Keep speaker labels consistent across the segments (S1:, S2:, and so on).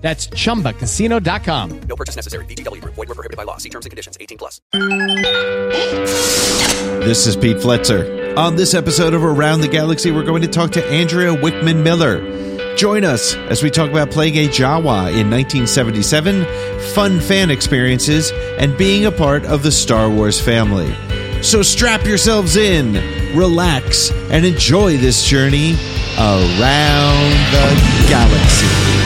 S1: That's chumbacasino.com.
S2: No purchase necessary. VGW Group. Void were prohibited by law. See terms and conditions. 18 plus.
S3: This is Pete Fletzer. On this episode of Around the Galaxy, we're going to talk to Andrea Wickman Miller. Join us as we talk about playing a Jawa in 1977, fun fan experiences, and being a part of the Star Wars family. So strap yourselves in, relax, and enjoy this journey around the galaxy.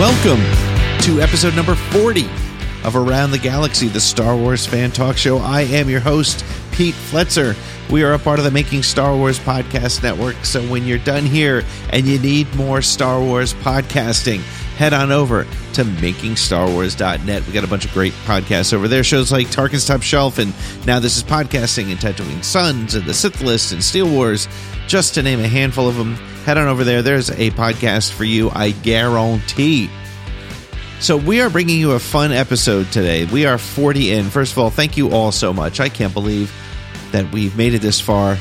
S3: Welcome to episode number 40 of Around the Galaxy, the Star Wars fan talk show. I am your host, Pete Fletzer. We are a part of the Making Star Wars Podcast Network. So when you're done here and you need more Star Wars podcasting, head on over to makingstarwars.net. We got a bunch of great podcasts over there. Shows like Tarkin's Top Shelf and Now This is Podcasting and Tatooine Sons and The Sith List and Steel Wars, just to name a handful of them. Head on over there. There's a podcast for you, I guarantee. So, we are bringing you a fun episode today. We are 40 in. First of all, thank you all so much. I can't believe that we've made it this far.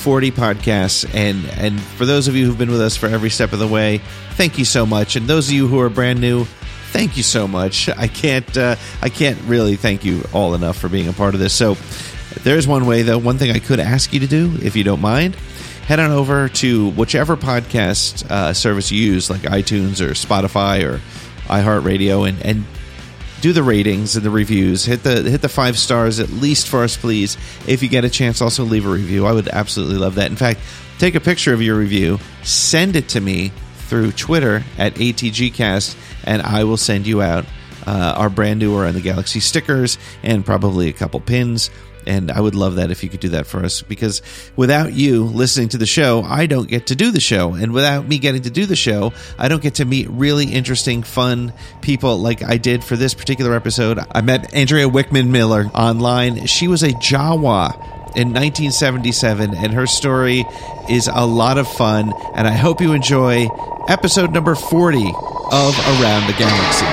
S3: 40 podcasts and and for those of you who've been with us for every step of the way thank you so much. And those of you who are brand new thank you so much. I can't uh, i can't really thank you all enough for being a part of this. So there's one way though one thing i could ask you to do if you don't mind head on over to whichever podcast uh, service you use like itunes or spotify or iheartradio and and do the ratings and the reviews. Hit the hit the five stars at least for us, please. If you get a chance, also leave a review. I would absolutely love that. In fact, take a picture of your review, send it to me through Twitter at ATGcast, and I will send you out uh, our brand new Around the Galaxy stickers and probably a couple pins. And I would love that if you could do that for us because without you listening to the show, I don't get to do the show. And without me getting to do the show, I don't get to meet really interesting, fun people like I did for this particular episode. I met Andrea Wickman Miller online. She was a Jawa in 1977, and her story is a lot of fun. And I hope you enjoy episode number 40 of Around the Galaxy.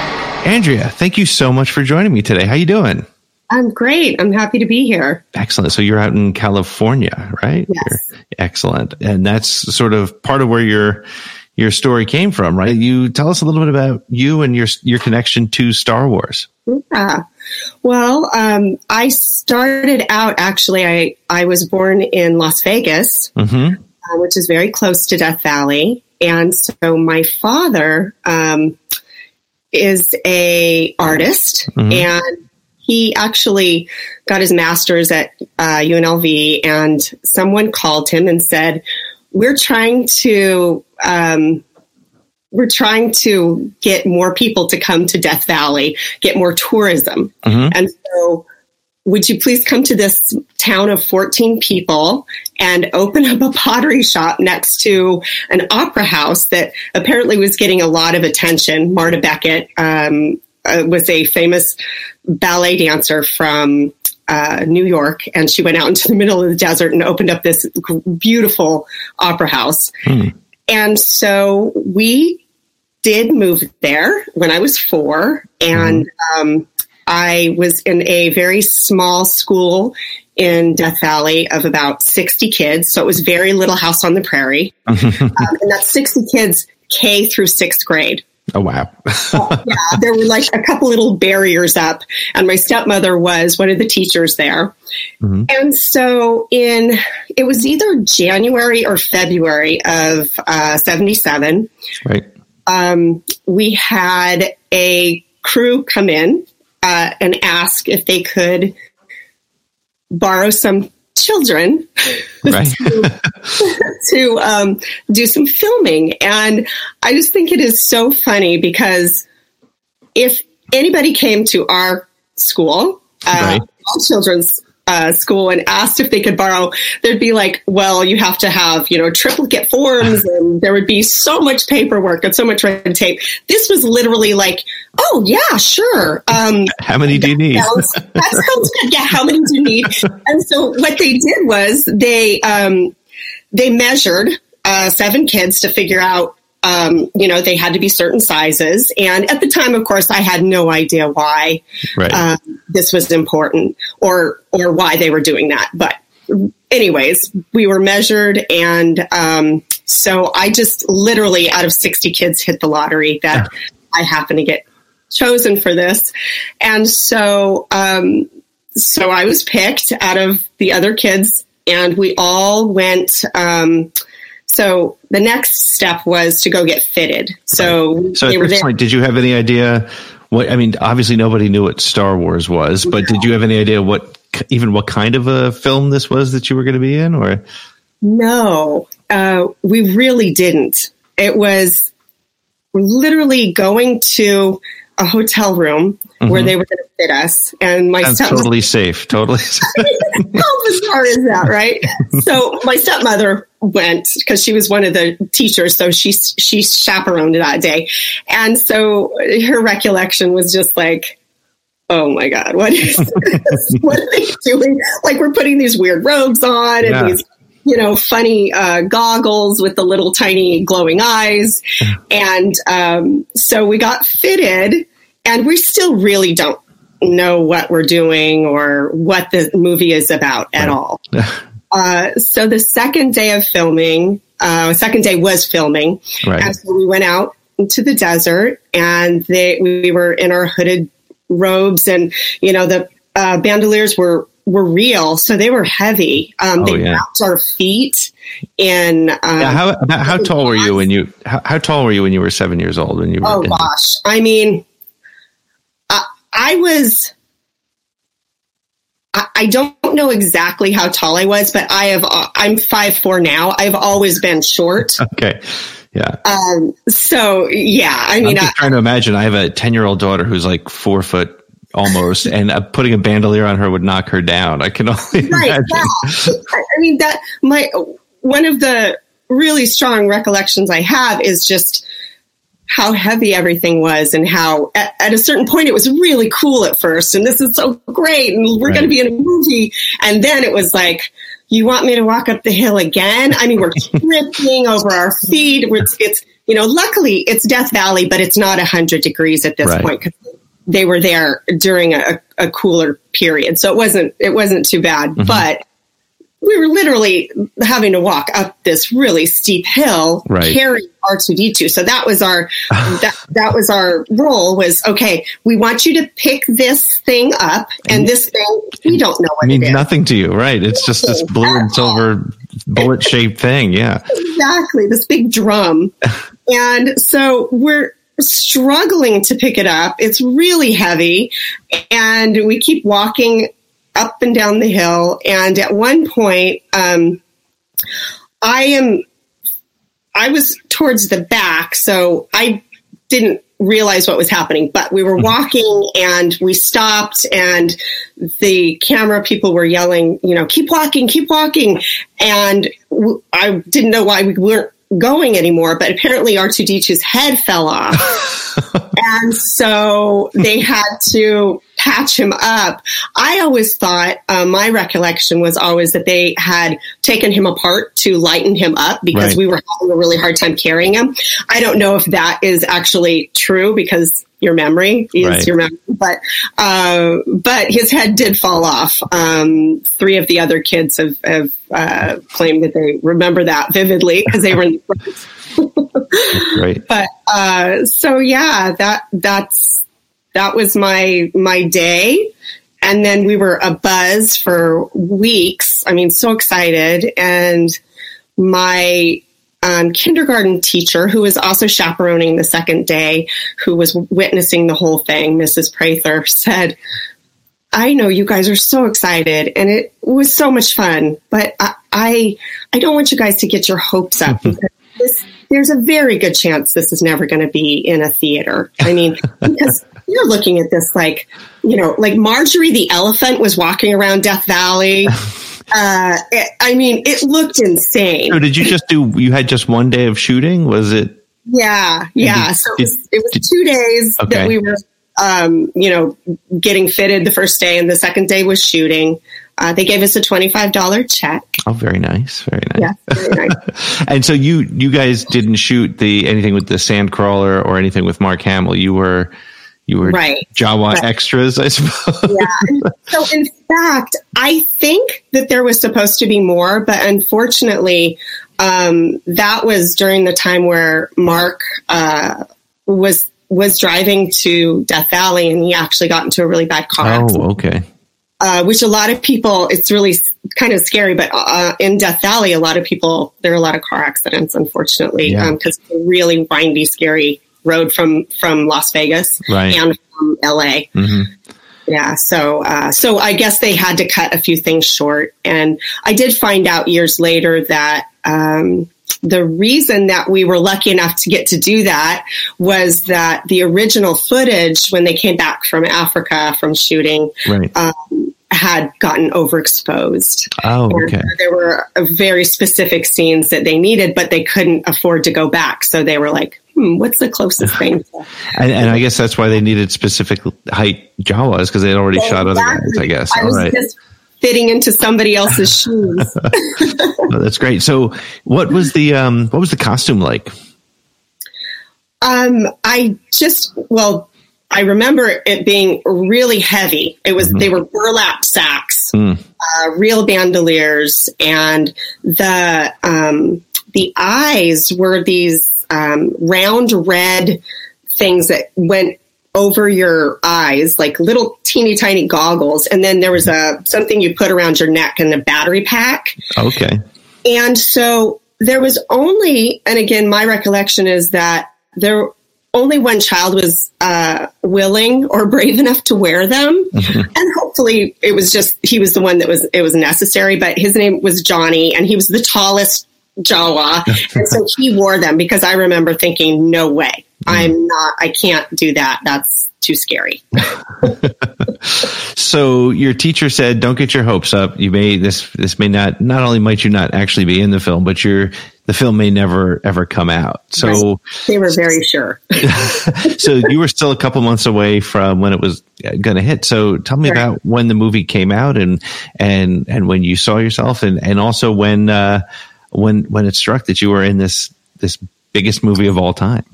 S3: Andrea, thank you so much for joining me today. How are you doing?
S4: I'm great. I'm happy to be here.
S3: Excellent. So you're out in California, right?
S4: Yes.
S3: You're- excellent. And that's sort of part of where your your story came from, right? You tell us a little bit about you and your your connection to Star Wars.
S4: Yeah. Well, um, I started out actually. I I was born in Las Vegas,
S3: Mm-hmm.
S4: uh, which is very close to Death Valley, and so my father um, is a artist,
S3: Mhm.
S4: and he actually got his master's at uh, UNLV. And someone called him and said, "We're trying to." Um, we're trying to get more people to come to Death Valley, get more tourism.
S3: Mhm.
S4: And so, would you please come to this town of 14 people and open up a pottery shop next to an opera house that apparently was getting a lot of attention? Marta Beckett um, uh, was a famous ballet dancer from uh, New York, and she went out into the middle of the desert and opened up this beautiful opera house.
S3: Hmm.
S4: And so we did move there when I was four, and um, I was in a very small school in Death Valley of about 60 kids. So it was very little house on the prairie. um, and that's 60 kids K through sixth grade.
S3: Oh wow.
S4: yeah, there were like a couple little barriers up, and my stepmother was one of the teachers there.
S3: Mhm.
S4: And so, in it was either January or February of uh, '77,
S3: right.
S4: um, we had a crew come in uh, and ask if they could borrow some children
S3: Right.
S4: to um, do some filming. And I just think it is so funny because if anybody came to our school, uh,
S3: Right.
S4: all children's uh, school, and asked if they could borrow, there'd be like, well, you have to have, you know, triplicate forms, and there would be so much paperwork and so much red tape. This was literally like, oh, yeah, sure. Um,
S3: How many do you need?
S4: sounds, that sounds good. Yeah, how many do you need? And so what they did was they um, they measured uh, seven kids to figure out. Um, you know, they had to be certain sizes, and at the time, of course, I had no idea why
S3: Right.
S4: um, this was important or or why they were doing that. But anyways, we were measured, and um, so I just literally out of sixty kids hit the lottery that I happened to get chosen for this, and so um, so I was picked out of the other kids, and we all went. Um, so the next step was to go get fitted. So,
S3: so at this point, did you have any idea what? I mean, obviously nobody knew what Star Wars was, but did you have any idea what, even what kind of a film this was that you were going to be in, or?
S4: No, uh, we really didn't. It was literally going to a hotel room where mm-hmm. they were going to fit us, and my step
S3: totally safe. Totally.
S4: how bizarre is that, right? so my stepmother went because she was one of the teachers, so she she chaperoned that day, and so her recollection was just like. Oh my God! What is this? what are they doing? Like we're putting these weird robes on and
S3: Yeah.
S4: these, you know, funny uh, goggles with the little tiny glowing eyes, and um, so we got fitted, and we still really don't know what we're doing or what the movie is about at all. Uh, so the second day of filming, uh, second day was filming,
S3: Right.
S4: and so we went out into the desert, and they, we were in our hooded robes, and you know the uh, bandoliers were were real, so they were heavy. Um,
S3: Oh,
S4: they
S3: yeah.
S4: wrapped our feet in. Um,
S3: Yeah, how how tall were you when you how, how tall were you when you were seven years old when you were
S4: Oh
S3: in-
S4: gosh. I mean, I, I was, I, I don't know exactly how tall I was, but I have, uh, I'm five, four now. I've always been short.
S3: okay yeah
S4: Um, so yeah, I mean,
S3: I'm
S4: I,
S3: trying to imagine I have a 10 year old daughter who's like four foot almost and uh, putting a bandolier on her would knock her down I can only
S4: right.
S3: imagine
S4: Yeah. I mean, that my, one of the really strong recollections I have is just how heavy everything was and how at, at a certain point it was really cool at first and this is so great and we're going to be in a movie and then it was like you want me to walk up the hill again i mean we're tripping over our feet it's, it's you know luckily it's death valley but it's not 100 degrees at this
S3: Right.
S4: point because they were there during a, a cooler period so it wasn't it wasn't too bad
S3: Mm-hmm.
S4: but we were literally having to walk up this really steep hill
S3: Right.
S4: carrying R2D2. So that was our that that was our role was okay, we want you to pick this thing up and this thing we don't know what it
S3: means nothing to you right it's just this blue and silver bullet shaped thing yeah
S4: Exactly, this big drum. and so we're struggling to pick it up. It's really heavy and we keep walking up and down the hill and at one point um I am I was towards the back, so I didn't realize what was happening, but we were walking and we stopped and the camera people were yelling, you know, keep walking, keep walking. And w- I didn't know why we weren't going anymore, but apparently R2D2's head fell off. and so they had to patch him up. I always thought, uh, my recollection was always that they had taken him apart to lighten him up because
S3: Right.
S4: we were having a really hard time carrying him. I don't know if that is actually true because your memory is
S3: Right.
S4: your memory, but uh, but his head did fall off. Um, three of the other kids have, have uh, claimed that they remember that vividly because they were in the front
S3: great
S4: but uh, so yeah, that that's that was my my day, and then we were a buzz for weeks. I mean, so excited, and my um, kindergarten teacher, who was also chaperoning the second day, who was witnessing the whole thing, Mrs. Prather, said. I know you guys are so excited and it was so much fun, but I, I, I don't want you guys to get your hopes up because this, there's a very good chance this is never going to be in a theater. I mean, because you're looking at this like, you know, like Marjorie the elephant was walking around Death Valley. Uh, it, I mean, it looked insane.
S3: So did you just do? You had just one day of shooting? Was it?
S4: Yeah, yeah.
S3: did-
S4: so it was, it was
S3: did-
S4: two days
S3: Okay.
S4: that we were, um, you know, getting fitted the first day, and the second day was shooting. Uh, they gave us a twenty-five dollar check.
S3: Oh, very nice, very nice.
S4: Yeah, very nice.
S3: And so you you guys didn't shoot the anything with the Sandcrawler or anything with Mark Hamill. You were you were
S4: Right.
S3: Jawa
S4: Right.
S3: extras, I suppose.
S4: yeah. So in fact, I think that there was supposed to be more, but unfortunately, um, that was during the time where Mark uh, was was driving to Death Valley, and he actually got into a really bad car accident.
S3: Oh, okay.
S4: Uh, which a lot of people, it's really kind of scary, but uh, in Death Valley, a lot of people, there are a lot of car accidents, unfortunately,
S3: Yeah.
S4: because it's a really windy, scary road from, from Las Vegas
S3: Right.
S4: and from LA.
S3: hmm
S4: Yeah. So, uh, so I guess they had to cut a few things short. And I did find out years later that, um, the reason that we were lucky enough to get to do that was that the original footage when they came back from Africa from shooting
S3: Right.
S4: um, had gotten overexposed.
S3: oh, okay.
S4: There were very specific scenes that they needed, but they couldn't afford to go back. So they were like, hmm, what's the closest thing?
S3: And, and I guess that's why they needed specific height Jawas because they had already shot other guys. I guess.
S4: I
S3: All
S4: was
S3: right.
S4: just fitting into somebody else's shoes.
S3: Oh, that's great. So, what was the um, what was the costume like?
S4: Um, I just, well, I remember it being really heavy. It was, they were burlap sacks,
S3: Mm.
S4: uh, real bandoliers, and the, um, the eyes were these, um, round red things that went over your eyes, like little teeny tiny goggles. And then there was a, something you put around your neck and a battery pack.
S3: Okay.
S4: And so there was only, and again, my recollection is that there only one child was uh, willing or brave enough to wear them, and hopefully it was just he was the one that was it was necessary. But his name was Johnny, and he was the tallest Jawa, and so he wore them because I remember thinking, no way, I'm not, I can't do that. That's too scary.
S3: So your teacher said, "Don't get your hopes up. You may this this may not not only might you not actually be in the film, but your the film may never ever come out." So
S4: They were very sure.
S3: so you were still a couple months away from when it was going to hit. So tell me
S4: Right.
S3: about when the movie came out and and and when you saw yourself and and also when uh, when when it struck that you were in this this biggest movie of all time.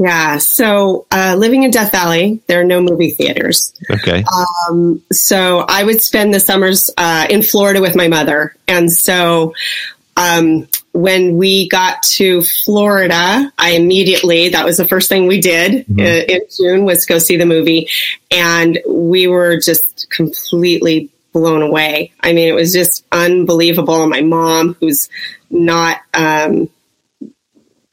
S4: Yeah. So uh, living in Death Valley, there are no movie theaters.
S3: Okay.
S4: Um, so I would spend the summers uh, in Florida with my mother, and so um, when we got to Florida, I immediately that was the first thing we did uh, in June was go see the movie, and we were just completely blown away. I mean, it was just unbelievable. My mom, who's not um,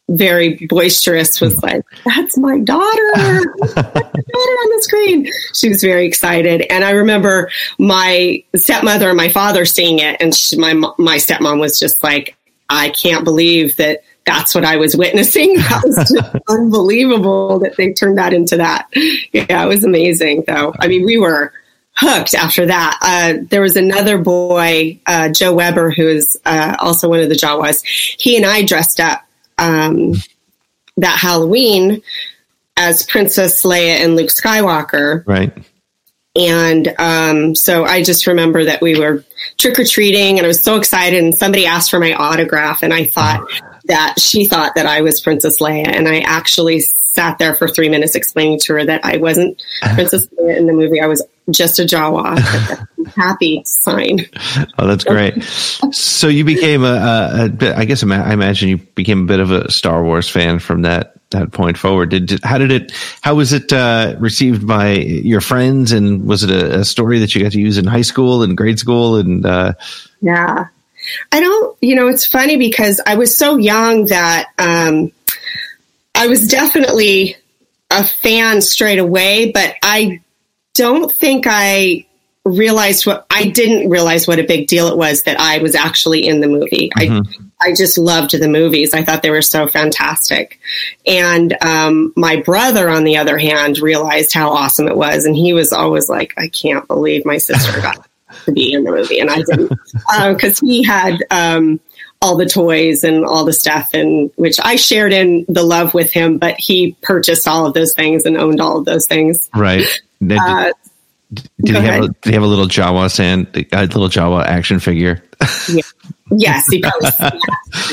S4: very boisterous, was like, "That's my daughter." My daughter on the screen. She was very excited, and I remember my stepmother and my father seeing it, and she, my my stepmom was just like, "I can't believe that." That's what I was witnessing. That was just unbelievable that they turned that into that. Yeah, it was amazing, though. I mean, we were hooked after that. Uh, there was another boy, uh, Joe Weber, who is uh, also one of the Jawas. He and I dressed up um, that Halloween as Princess Leia and Luke Skywalker.
S3: Right.
S4: And um, so I just remember that we were trick or treating and I was so excited. And somebody asked for my autograph, and I thought that she thought that I was Princess Leia. And I actually sat there for three minutes explaining to her that I wasn't Princess Leia in the movie. I was just a Jawa. Happy sign.
S3: Oh, that's great. so you became a, a, a bit, I guess I imagine you became a bit of a Star Wars fan from that that point forward. Did, how did it how was it uh, received by your friends and was it a, a story that you got to use in high school and grade school and uh,
S4: Yeah. I don't, you know, it's funny because I was so young that um, I was definitely a fan straight away, but I don't think I realized what I didn't realize what a big deal it was that I was actually in the movie.
S3: Mm-hmm.
S4: I I just loved the movies. I thought they were so fantastic. And um, my brother, on the other hand, realized how awesome it was, and he was always like, "I can't believe my sister got to be in the movie," and I didn't because he had. Um, all the toys and all the stuff and which I shared in the love with him, but he purchased all of those things and owned all of those things.
S3: Right.
S4: Uh,
S3: did he have a, did he have a little Jawa sand, a little Jawa action figure?
S4: Yes, he probably.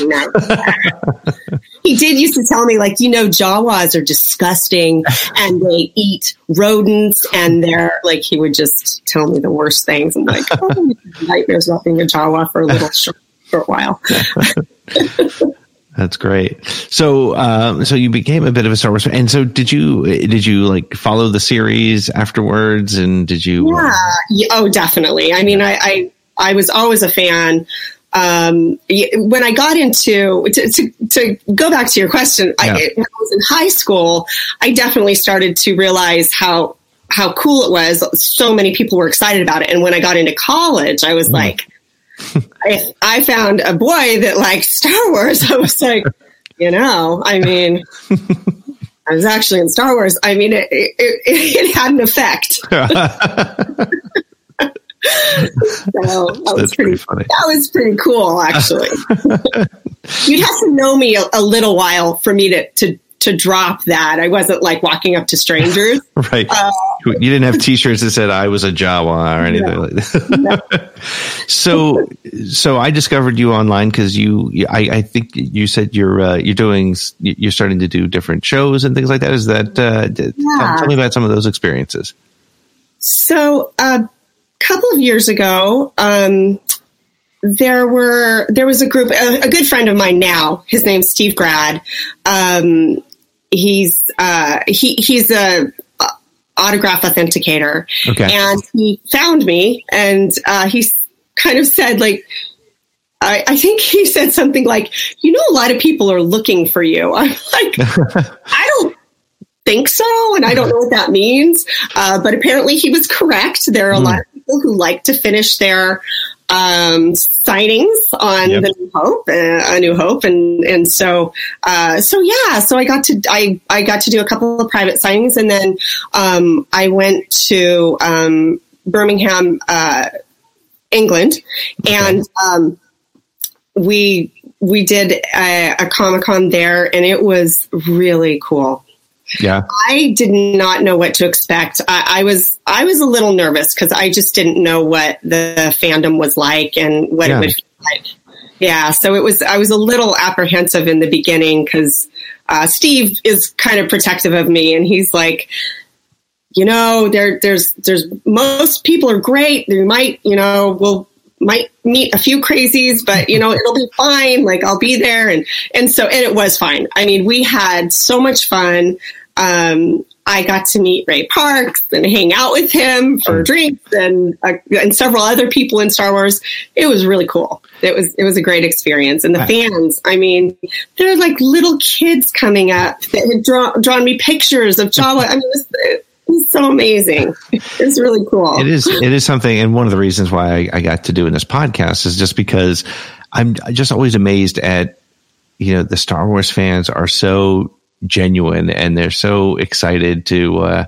S4: no. He did used to tell me, like, you know, Jawas are disgusting and they eat rodents and they're like, he would just tell me the worst things. I'm like, oh, nightmares about being a Jawa for a little short, short while.
S3: That's great. So, um, so you became a bit of a Star Wars fan, and so did you? Did you like follow the series afterwards? And did you?
S4: Yeah. Oh, definitely. I mean, I, I, I was always a fan. Um, when I got into to, to, to go back to your question,
S3: Yeah.
S4: I, when I was in high school, I definitely started to realize how how cool it was. So many people were excited about it, and when I got into college, I was like, I, I found a boy that liked Star Wars. I was like, you know, I mean. I was actually in Star Wars. I mean, it, it, it, had an effect. So that was pretty,
S3: pretty funny.
S4: That was pretty cool, actually. You'd have to know me a, a little while for me to, to to drop that. I wasn't like walking up to strangers.
S3: right. Uh, you didn't have T-shirts that said "I was a Jawa" or anything like that. so, so I discovered you online because you, I, I think you said you're uh, you're doing you're starting to do different shows and things like that. Is that? Uh, d- tell, tell me about some of those experiences.
S4: So a couple of years ago, um, there were there was a group. A, a good friend of mine now. His name's Steve Grad. Um, he's uh, he he's a uh, autograph authenticator,
S3: Okay.
S4: and he found me, and uh, he kind of said like. I, I think he said something like, "You know, a lot of people are looking for you." I'm like, I don't think so, and I don't know what that means. Uh, but apparently, he was correct. There are a lot of people who like to finish their um, signings on
S3: Yep.
S4: the New Hope, uh, a New Hope, and and so uh, so yeah. So I got to I I got to do a couple of private signings, and then um, I went to um, Birmingham, uh, England, and um, we we did a, a Comic Con there, and it was really cool.
S3: Yeah.
S4: I did not know what to expect. I, I was I was a little nervous because I just didn't know what the fandom was like and what
S3: Yeah.
S4: it would feel like. Yeah, so it was. I was a little apprehensive in the beginning because uh, Steve is kind of protective of me, and he's like, you know, there, there's, there's most people are great. They might, you know, we'll might meet a few crazies, but you know, it'll be fine. Like I'll be there, and and so and it was fine. I mean, we had so much fun. Um, I got to meet Ray Parks and hang out with him for drinks and uh, and several other people in Star Wars. It was really cool. It was it was a great experience, and the fans. I mean, there are like little kids coming up that had drawn drawn me pictures of Jawa. I mean, it was, it was so amazing. It's really cool.
S3: it is it is something and one of the reasons why I, I got to doing this podcast is just because i'm just always amazed at you know the star wars fans are so genuine and they're so excited to uh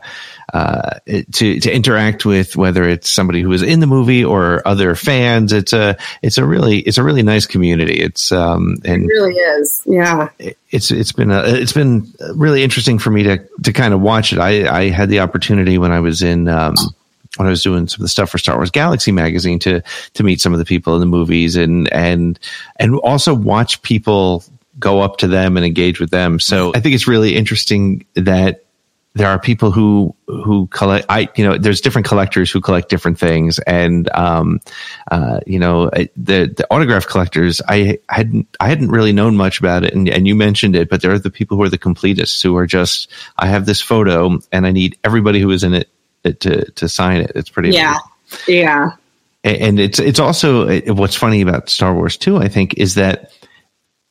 S3: uh, to to interact with whether it's somebody who is in the movie or other fans, it's a it's a really it's a really nice community. It's um and
S4: It really is. Yeah.
S3: it's it's been a, it's been really interesting for me to to kind of watch it. I I had the opportunity when I was in um, when I was doing some of the stuff for Star Wars Galaxy magazine to to meet some of the people in the movies and and and also watch people go up to them and engage with them. So I think it's really interesting that there are people who who collect i you know there's different collectors who collect different things and um uh you know the the autograph collectors i hadn't i hadn't really known much about it and, and you mentioned it but there are the people who are the completists who are just i have this photo and i need everybody who is in it to to sign it it's pretty
S4: Yeah.
S3: amazing
S4: Yeah.
S3: and and it's it's also what's funny about Star Wars too. I think is that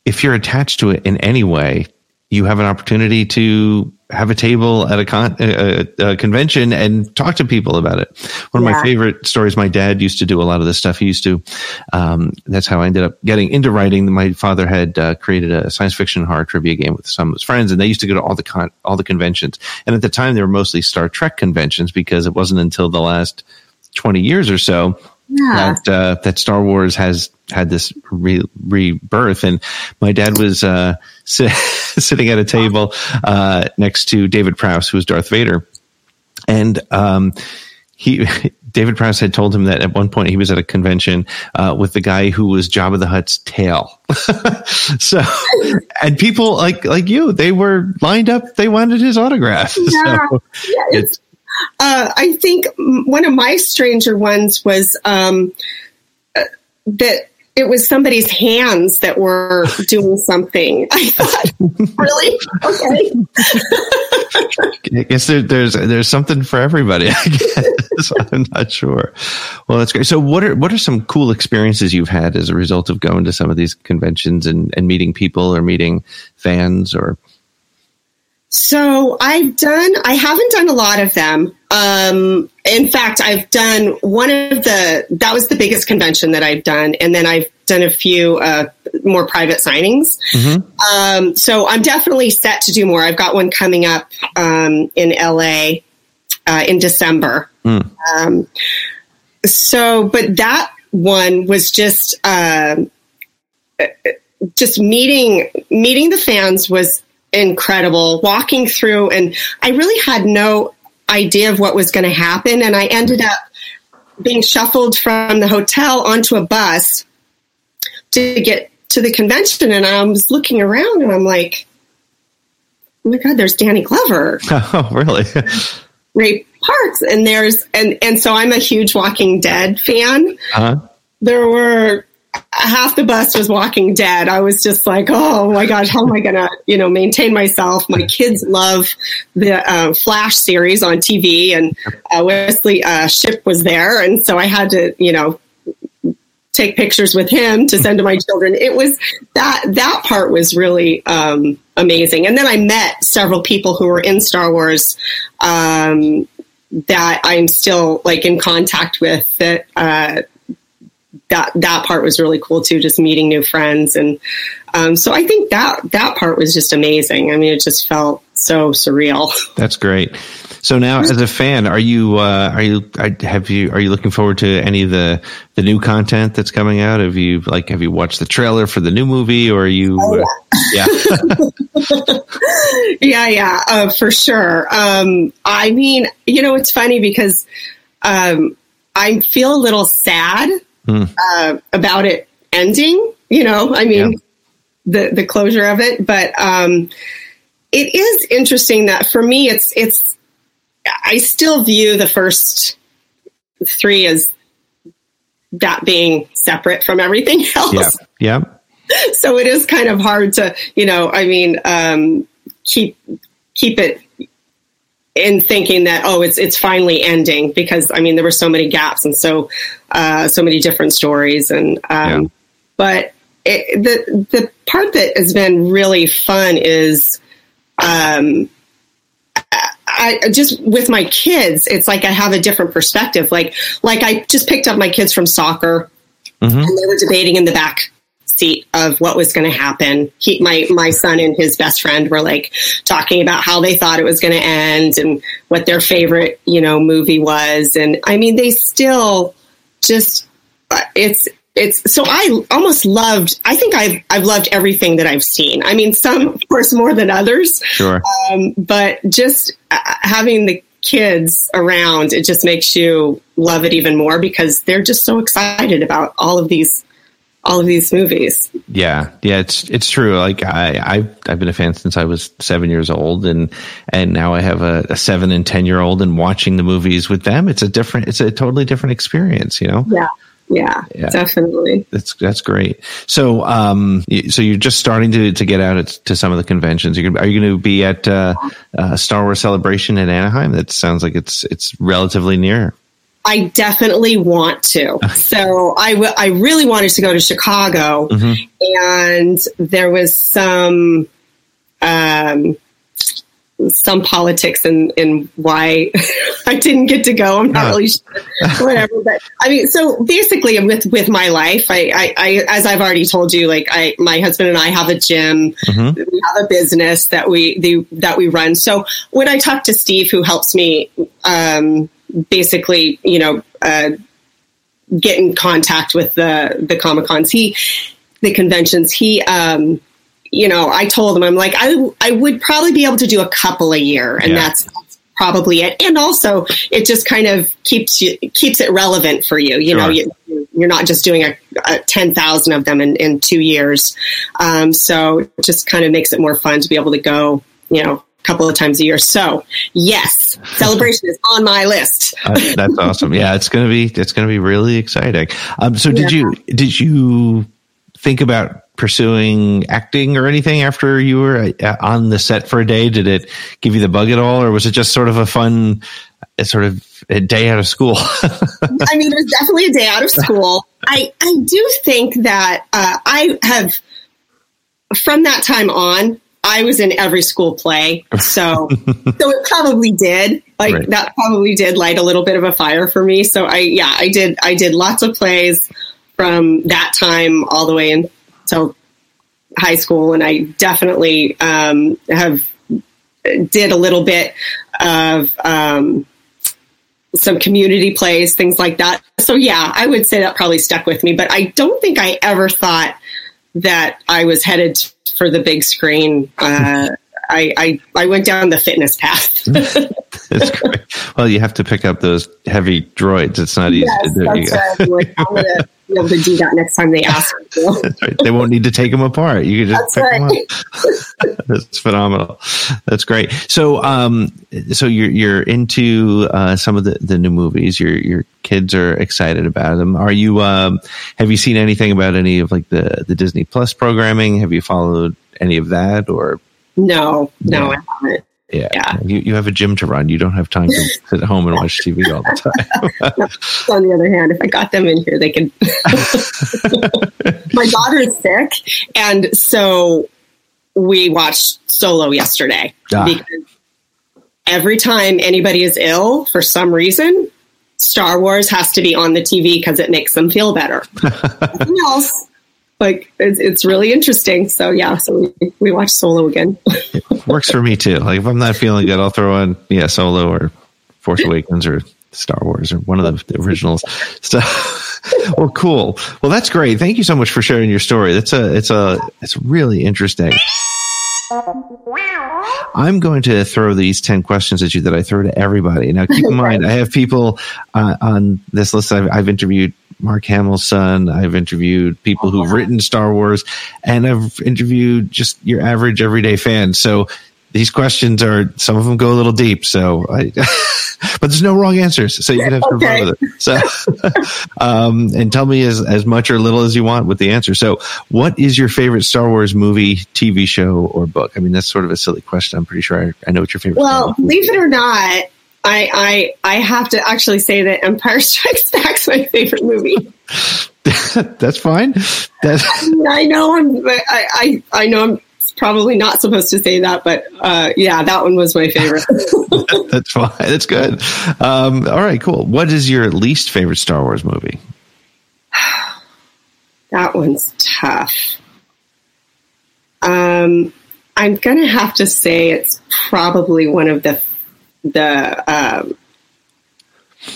S3: if you're attached to it in any way, you have an opportunity to have a table at a, con- a, a convention and talk to people about it. One of my favorite stories. My dad used to do a lot of this stuff. He used to. Um, that's how I ended up getting into writing. My father had uh, created a science fiction horror trivia game with some of his friends, and they used to go to all the con- all the conventions. And at the time, they were mostly Star Trek conventions because it wasn't until the last twenty years or so
S4: Yeah.
S3: that uh, that Star Wars has had this re- rebirth. And my dad was uh, si- sitting at a table uh, next to David Prowse, who was Darth Vader, and um, he. David Prowse had told him that at one point he was at a convention uh, with the guy who was Jabba the Hutt's tail. so, and people like like you, they were lined up. They wanted his autograph.
S4: Yeah.
S3: So
S4: Yeah, it's, uh, I think one of my stranger ones was um, uh, that it was somebody's hands that were doing something. I thought, really? Okay.
S3: I guess there, there's there's something for everybody. I guess I'm not sure. Well, that's great. So, what are what are some cool experiences you've had as a result of going to some of these conventions and, and meeting people or meeting fans or
S4: So I've done, I haven't done a lot of them. Um, in fact, I've done one of the, that was the biggest convention that I've done. And then I've done a few uh, more private signings. Um, so I'm definitely set to do more. I've got one coming up um, in LA uh, in December. Um, so, but that one was just, um, just meeting meeting the fans was incredible walking through and i really had no idea of what was going to happen and i ended up being shuffled from the hotel onto a bus to get to the convention and i was looking around and i'm like oh my god there's danny glover.
S3: Oh really?
S4: Ray parks and there's and and so i'm a huge walking dead fan.
S3: Uh-huh.
S4: there were half the bus was walking dead. I was just like, oh my gosh, how am I going to, you know, maintain myself? My kids love the uh, Flash series on TV, and uh, Wesley uh, Shipp was there, and so I had to, you know, take pictures with him to send to my children. It was that that part was really um, amazing, and then I met several people who were in Star Wars. Um, that I'm still like in contact with that uh, that that part was really cool too just meeting new friends and um, so i think that that part was just amazing i mean it just felt so surreal
S3: That's great. So now, as a fan, are you uh, are you have you are you looking forward to any of the the new content that's coming out? Have you like have you watched the trailer for the new movie, or are you? uh, yeah.
S4: yeah yeah uh, for sure um, i mean you know it's funny because um, i feel a little sad uh, about it ending you know i mean
S3: Yeah.
S4: the the closure of it but um, it is interesting that for me it's it's i still view the first three as that being separate from everything else
S3: yeah. Yeah.
S4: so it is kind of hard to you know i mean um, keep keep it in thinking that oh it's it's finally ending because i mean there were so many gaps and so uh, so many different stories and um,
S3: Yeah.
S4: but it, the the part that has been really fun is um, I I- just with my kids, it's like I have a different perspective. Like, like I just picked up my kids from soccer, and they were debating in the back seat of what was going to happen. He, my my son and his best friend were like talking about how they thought it was going to end and what their favorite you know movie was. And I mean, they still just uh, it's it's so I almost loved. I think I've I've loved everything that I've seen. I mean, some of course more than others
S3: Sure.
S4: um, but just uh, having the kids around it just makes you love it even more because they're just so excited about all of these all of these movies
S3: Yeah, yeah, it's it's true. Like I, I've I've been a fan since I was seven years old, and and now I have a, a seven and ten year old, and watching the movies with them, it's a different, it's a totally different experience. You know,
S4: yeah yeah,
S3: Yeah.
S4: definitely
S3: that's that's great. So, um, so you're just starting to to get out at, to some of the conventions. You're gonna, are you going to be at uh, uh, Star Wars Celebration in Anaheim? That sounds like it's it's relatively near.
S4: I definitely want to. So I, w- I really wanted to go to Chicago, and there was some um, some politics and in why I didn't get to go. I'm not really sure. Whatever. But I mean, so basically with, with my life, I, I, I, as I've already told you, like I, my husband and I have a gym,
S3: Mhm.
S4: we have a business that we, the, that we run. So when I talk to Steve, who helps me, um, basically, you know, uh, get in contact with the, the Comic Cons, he, the conventions, he, um, you know, I told him, I'm like, I, I would probably be able to do a couple a year, and
S3: Yeah.
S4: that's probably it. And also, it just kind of keeps you keeps it relevant for you. You know, you, you're not just doing a, a ten thousand of them in, in two years. Um, so it just kind of makes it more fun to be able to go. You know. Couple of times a year. So yes, celebration is on my list.
S3: Uh, that's awesome. Yeah, it's gonna be it's gonna be really exciting. Um, so did
S4: Yeah.
S3: you did you think about pursuing acting or anything after you were uh, on the set for a day? Did it give you the bug at all, or was it just sort of a fun, uh, sort of a day out of school?
S4: I mean, it was definitely a day out of school. I, I do think that uh, I have, from that time on, I was in every school play. So, so it probably did. Like
S3: Right.
S4: that probably did light a little bit of a fire for me. So I, yeah, I did, I did lots of plays from that time all the way until high school. And I definitely um, have did a little bit of, um, some community plays, things like that. So yeah, I would say that probably stuck with me, but I don't think I ever thought that I was headed for the big screen. Uh, I, I, I went down the fitness path.
S3: That's great. Well, you have to pick up those heavy droids. It's not easy
S4: yes,
S3: to do.
S4: That's right. I'm like, I'm gonna be able to do that next time they ask
S3: right. They won't need to take them apart. You can just
S4: That's
S3: pick them up. That's phenomenal. That's great. So, um, so you're you're into uh, some of the, the new movies. Your your kids are excited about them. Are you? Um, have you seen anything about any of like the the Disney Plus programming? Have you followed any of that? Or
S4: No, no,
S3: Yeah.
S4: I haven't.
S3: yeah,
S4: Yeah.
S3: you you have a gym to run. You don't have time to sit at home and watch TV all the time.
S4: On the other hand, if I got them in here, they could. My daughter is sick, and so we watched Solo yesterday
S3: Ah.
S4: because every time anybody is ill for some reason, Star Wars has to be on the TV because it makes them feel better. Nothing else. Like it's, it's really interesting. So yeah, so we, we watched Solo again.
S3: Works for me too. Like if I'm not feeling good, I'll throw on yeah Solo or Force Awakens or Star Wars or one of the originals. So, well, cool. Well, that's great. Thank you so much for sharing your story. That's a it's a it's really interesting. I'm going to throw these 10 questions at you that I throw to everybody. Now, keep in mind, I have people uh, on this list. I've, I've interviewed Mark Hamill's son. I've interviewed people who've written Star Wars, and I've interviewed just your average everyday fan. So these questions are, some of them go a little deep. So I, but there's no wrong answers. So you can have some
S4: Okay.
S3: fun with it. So, um, and tell me as, as much or little as you want with the answer. So what is your favorite Star Wars movie, TV show, or book? I mean, that's sort of a silly question. I'm pretty sure I, I know what your favorite
S4: Well, believe it or not, I, I I have to actually say that Empire Strikes Back's my favorite movie.
S3: That's fine. That's
S4: I know I'm I, I I know I'm probably not supposed to say that, but uh, yeah, that one was my favorite.
S3: that's fine. That's good. Um, all right, cool. What is your least favorite Star Wars movie?
S4: that one's tough. Um, I'm gonna have to say it's probably one of the the um,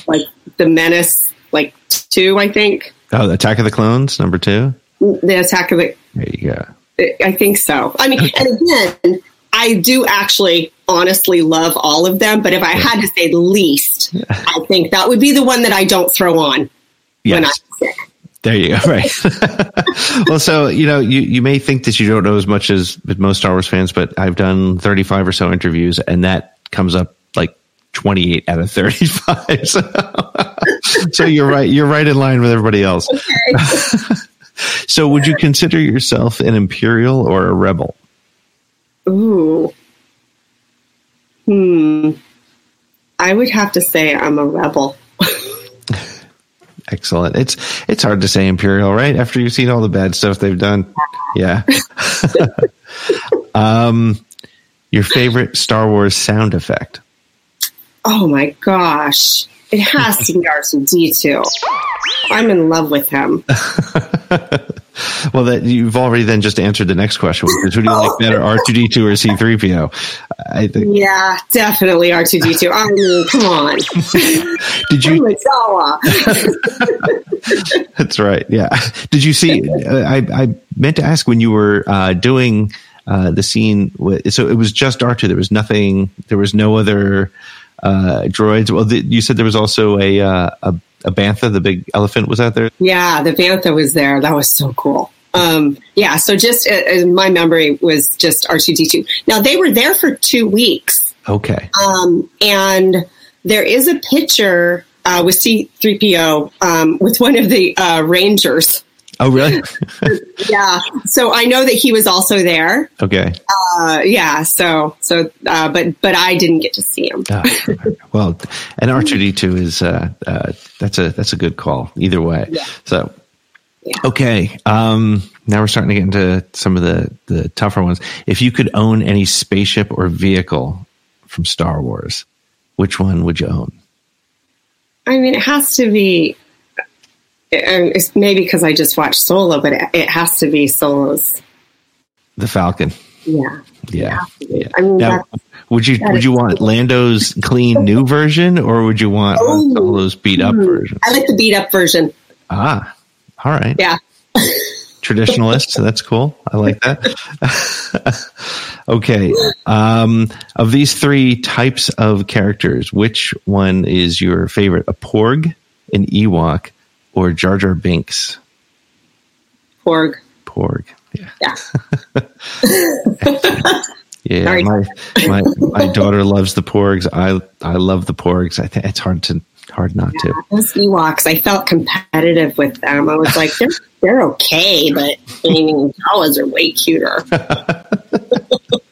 S4: like the Menace like two. I think
S3: Oh, Attack of the Clones, number two.
S4: the Attack of the
S3: There you go.
S4: I think so. I mean, and again, I do actually honestly love all of them, but if I had to say least, I think that would be the one that I don't throw on when I'm sick.
S3: There you go. Right. well, so you know, you you may think that you don't know as much as most Star Wars fans, but I've done 35 or so interviews, and that comes up like 28 out of 35. So, so you're right. You're right in line with everybody else. So, would you consider yourself an Imperial or a Rebel?
S4: Ooh. Hmm. I would have to say I'm a rebel.
S3: Excellent. It's it's hard to say Imperial, right? After you've seen all the bad stuff they've done. Yeah. um, Your favorite Star Wars sound effect?
S4: Oh my gosh. It has to be R2D2. I'm in love with him.
S3: Well, that you've already then just answered the next question, which is who do you like better, R two D two or C three PO? I think.
S4: Yeah, definitely R2D2. I mean, come on.
S3: Did you? That's right. Yeah. Did you see? uh, I I meant to ask when you were uh, doing uh, the scene. With, so it was just R two. There was nothing. There was no other uh, droids. Well, the, you said there was also a, uh, a a bantha, the big elephant, was out there.
S4: Yeah, the Bantha was there. That was so cool. Um, yeah, so just uh, uh, my memory was just R2D2. Now they were there for two weeks,
S3: Okay.
S4: um, and there is a picture uh, with C3PO um, with one of the uh, Rangers.
S3: Oh, really?
S4: Yeah, so I know that he was also there.
S3: okay.
S4: Uh, yeah, so so, uh, but but I didn't get to see him.
S3: Ah, well, and R two D two is uh, uh, that's a that's a good call either way.
S4: Yeah.
S3: So
S4: Yeah.
S3: okay, um, now we're starting to get into some of the the tougher ones. If you could own any spaceship or vehicle from Star Wars, which one would you own?
S4: I mean, it has to be. It's maybe because I just watched Solo, but it, it has to be Solo's.
S3: The Falcon.
S4: Yeah,
S3: Yeah. yeah.
S4: I mean,
S3: Now, would you would you want Lando's clean new version, or would you want
S4: Oh.
S3: Solo's beat up
S4: Hmm.
S3: version?
S4: I like the beat up version.
S3: Ah, all right.
S4: Yeah.
S3: traditionalist. so that's cool. I like that. okay. Um, of these three types of characters, which one is your favorite? A Porg, an Ewok, or Jar Jar Binks?
S4: Porg.
S3: Porg. Yeah.
S4: Yeah.
S3: Yeah,
S4: Sorry.
S3: my, my my daughter loves the porgs. I I love the porgs. I think it's hard to hard not to.
S4: Those Ewoks, I felt competitive with them. I was like, they're, they're okay, but I mean, Jawas are way cuter.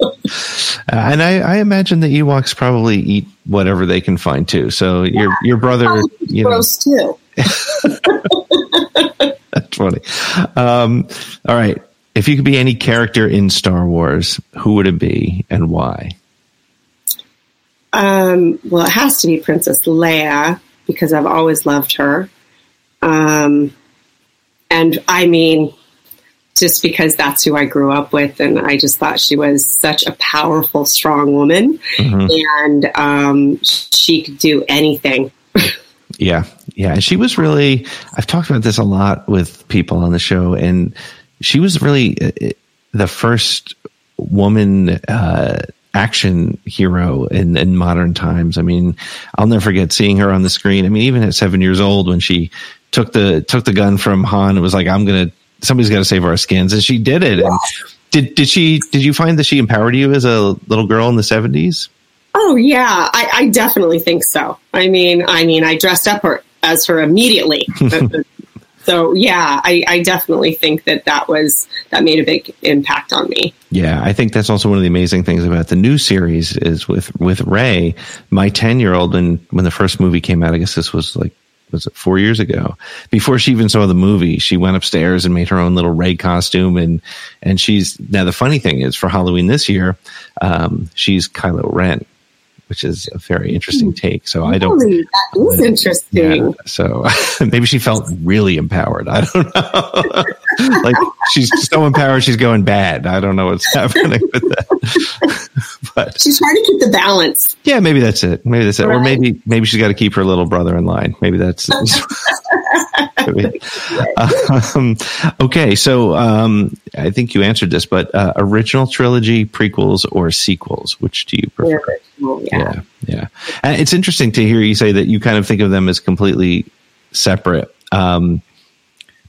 S3: Uh, and I, I imagine the Ewoks probably eat whatever they can find too. So your your brother, you know,
S4: too.
S3: That's funny. Um, all right. If you could be any character in Star Wars, who would it be and why?
S4: Um, well, it has to be Princess Leia because I've always loved her. Um, and I mean, just because that's who I grew up with, and I just thought she was such a powerful, strong woman, and um, she could do anything.
S3: Yeah. Yeah. And she was really, I've talked about this a lot with people on the show, and she was really uh, the first woman uh, action hero in, in modern times. I mean, I'll never forget seeing her on the screen. I mean, even at seven years old, when she took the took the gun from Han, it was like, I'm gonna somebody's got to save our skins, and she did it. And did did she? Did you find that she empowered you as a little girl in the seventies?
S4: Oh yeah, I, I definitely think so. I mean, I mean, I dressed up her as her immediately. so yeah, I, I definitely think that that was that made a big impact on me.
S3: Yeah, I think that's also one of the amazing things about the new series is with with Rey. My ten year old when when the first movie came out, I guess this was like was it four years ago? Before she even saw the movie, she went upstairs and made her own little Rey costume, and and she's now the funny thing is for Halloween this year, um, she's Kylo Ren, which is a very interesting hmm. take. So I don't.
S4: Really, that is interesting.
S3: Yeah, so maybe she felt really empowered. I don't know. like she's so empowered, she's going bad. I don't know what's happening with that. but
S4: She's trying to keep the balance.
S3: yeah, maybe that's it. Maybe that's it. Or maybe maybe she's got to keep her little brother in line. Maybe that's. Um, okay, so um, I think you answered this, but uh, original trilogy, prequels, or sequels? Which do you prefer?
S4: Yeah, yeah.
S3: yeah yeah and it's interesting to hear you say that you kind of think of them as completely separate um,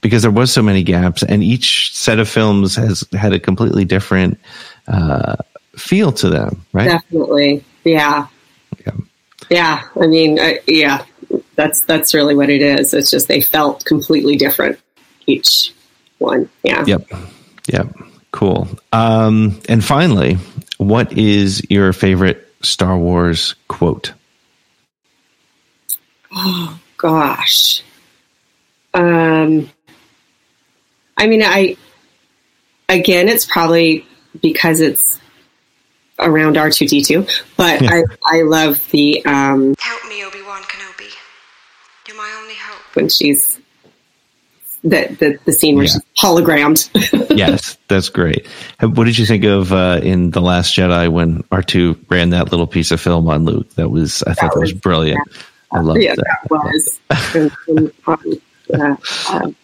S3: because there was so many gaps and each set of films has had a completely different uh, feel to them right
S4: definitely. Yeah,
S3: Yeah.
S4: yeah. I mean, uh, yeah. That's that's really what it is. It's just they felt completely different each one. Yeah.
S3: yep yep cool um, and finally what is your favorite star wars quote
S4: Oh gosh. Um I mean I again it's probably because it's around R2D2, but I, I love the um,
S5: Help me, Obi Wan Kenobi. You're my only hope.
S4: When she's the the, the scene where
S3: Yeah.
S4: she's hologrammed.
S3: yes, that's great. What did you think of uh, in the Last Jedi when R two ran that little piece of film on Luke? That was I thought that was brilliant. I loved
S4: yeah,
S3: that.
S4: that was. And- and, um, yeah,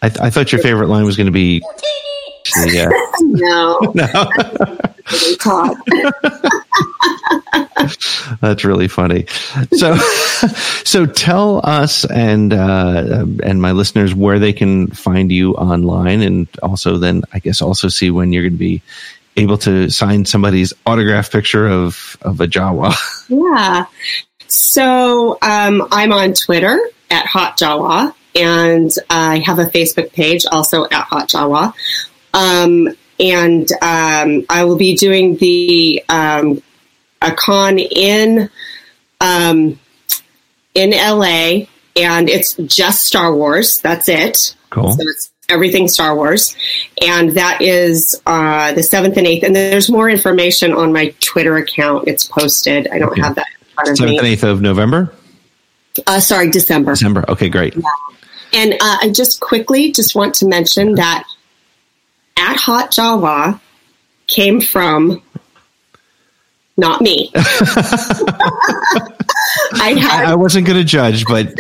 S3: I, th- I thought your favorite line was going to be. Yeah,
S4: no,
S3: no, that's really funny. So, so tell us and uh, and my listeners where they can find you online, and also then I guess also see when you're going to be able to sign somebody's autograph picture of of a Jawa.
S4: Yeah. So um, I'm on Twitter at Hot Jawa, and I have a Facebook page also at Hot Jawa. Um, and um, I will be doing the um, a con in um, in LA, and it's just Star Wars. That's it.
S3: Cool.
S4: So it's everything Star Wars. And that is uh, the 7th and 8th. And there's more information on my Twitter account. It's posted. I don't
S3: Okay.
S4: have that in front of
S3: Seventh and eighth of November,
S4: Uh, sorry, December.
S3: December. Okay, great.
S4: And uh, I just quickly just want to mention that at Hot Jawa came from not me. I had
S3: I, wasn't going to judge, but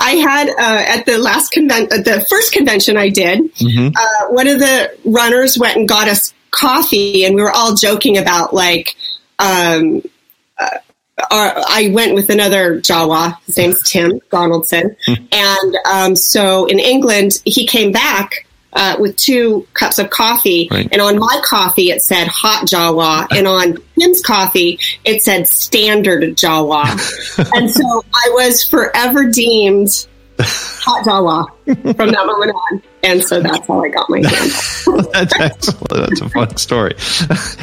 S4: I had uh, at the last conven- uh, the first convention I did.
S3: Mhm.
S4: Uh, one of the runners went and got us coffee, and we were all joking about like. Um, uh, our, I went with another Jawa. His name's Tim Donaldson, and um, so in England he came back. Uh, with two cups of coffee,
S3: Right.
S4: and on my coffee it said hot Jawa, and on Tim's coffee it said standard Jawa, and so I was forever deemed hot Jawa from that moment on. And so that's how I got my handle.
S3: that's excellent. That's a fun story.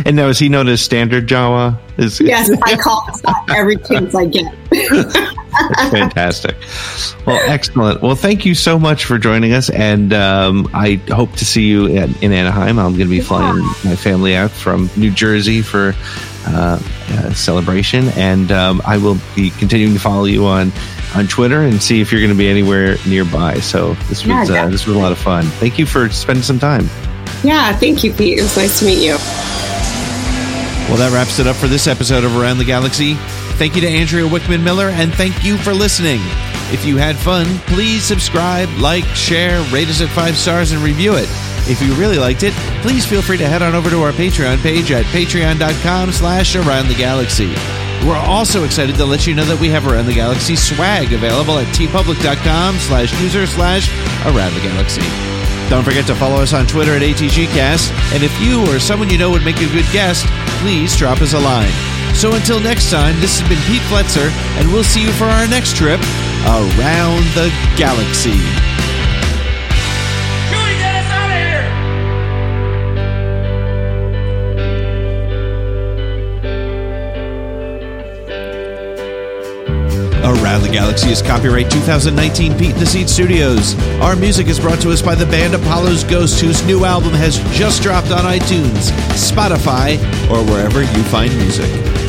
S3: And now, is he known as Standard Jawa? Is
S4: yes, I call it every chance I get.
S3: That's fantastic. Well, excellent. Well, thank you so much for joining us, and um, I hope to see you in, in Anaheim. I'm going to be flying my family out from New Jersey for uh, a celebration, and um, I will be continuing to follow you on on Twitter and see if you're going to be anywhere nearby. So this
S4: Yeah,
S3: was uh, this was a lot of fun. Thank you for spending some time.
S4: Yeah, thank you, Pete. It was nice to meet you.
S3: Well, that wraps it up for this episode of Around the Galaxy. Thank you to Andrea Wickman Miller, and thank you for listening. If you had fun, please subscribe, like, share, rate us at five stars, and review it. If you really liked it, please feel free to head on over to our Patreon page at patreon.com slash around the galaxy. We're also excited to let you know that we have Around the Galaxy swag available at teepublic.com slash user slash around the galaxy. Don't forget to follow us on Twitter at ATGcast, and if you or someone you know would make a good guest, please drop us a line. So until next time, this has been Pete Fletzer, and we'll see you for our next trip around the galaxy. Around the Galaxy is copyright 2019 Pete in the Seed Studios. Our music is brought to us by the band Apollo's Ghost, whose new album has just dropped on iTunes, Spotify, or wherever you find music.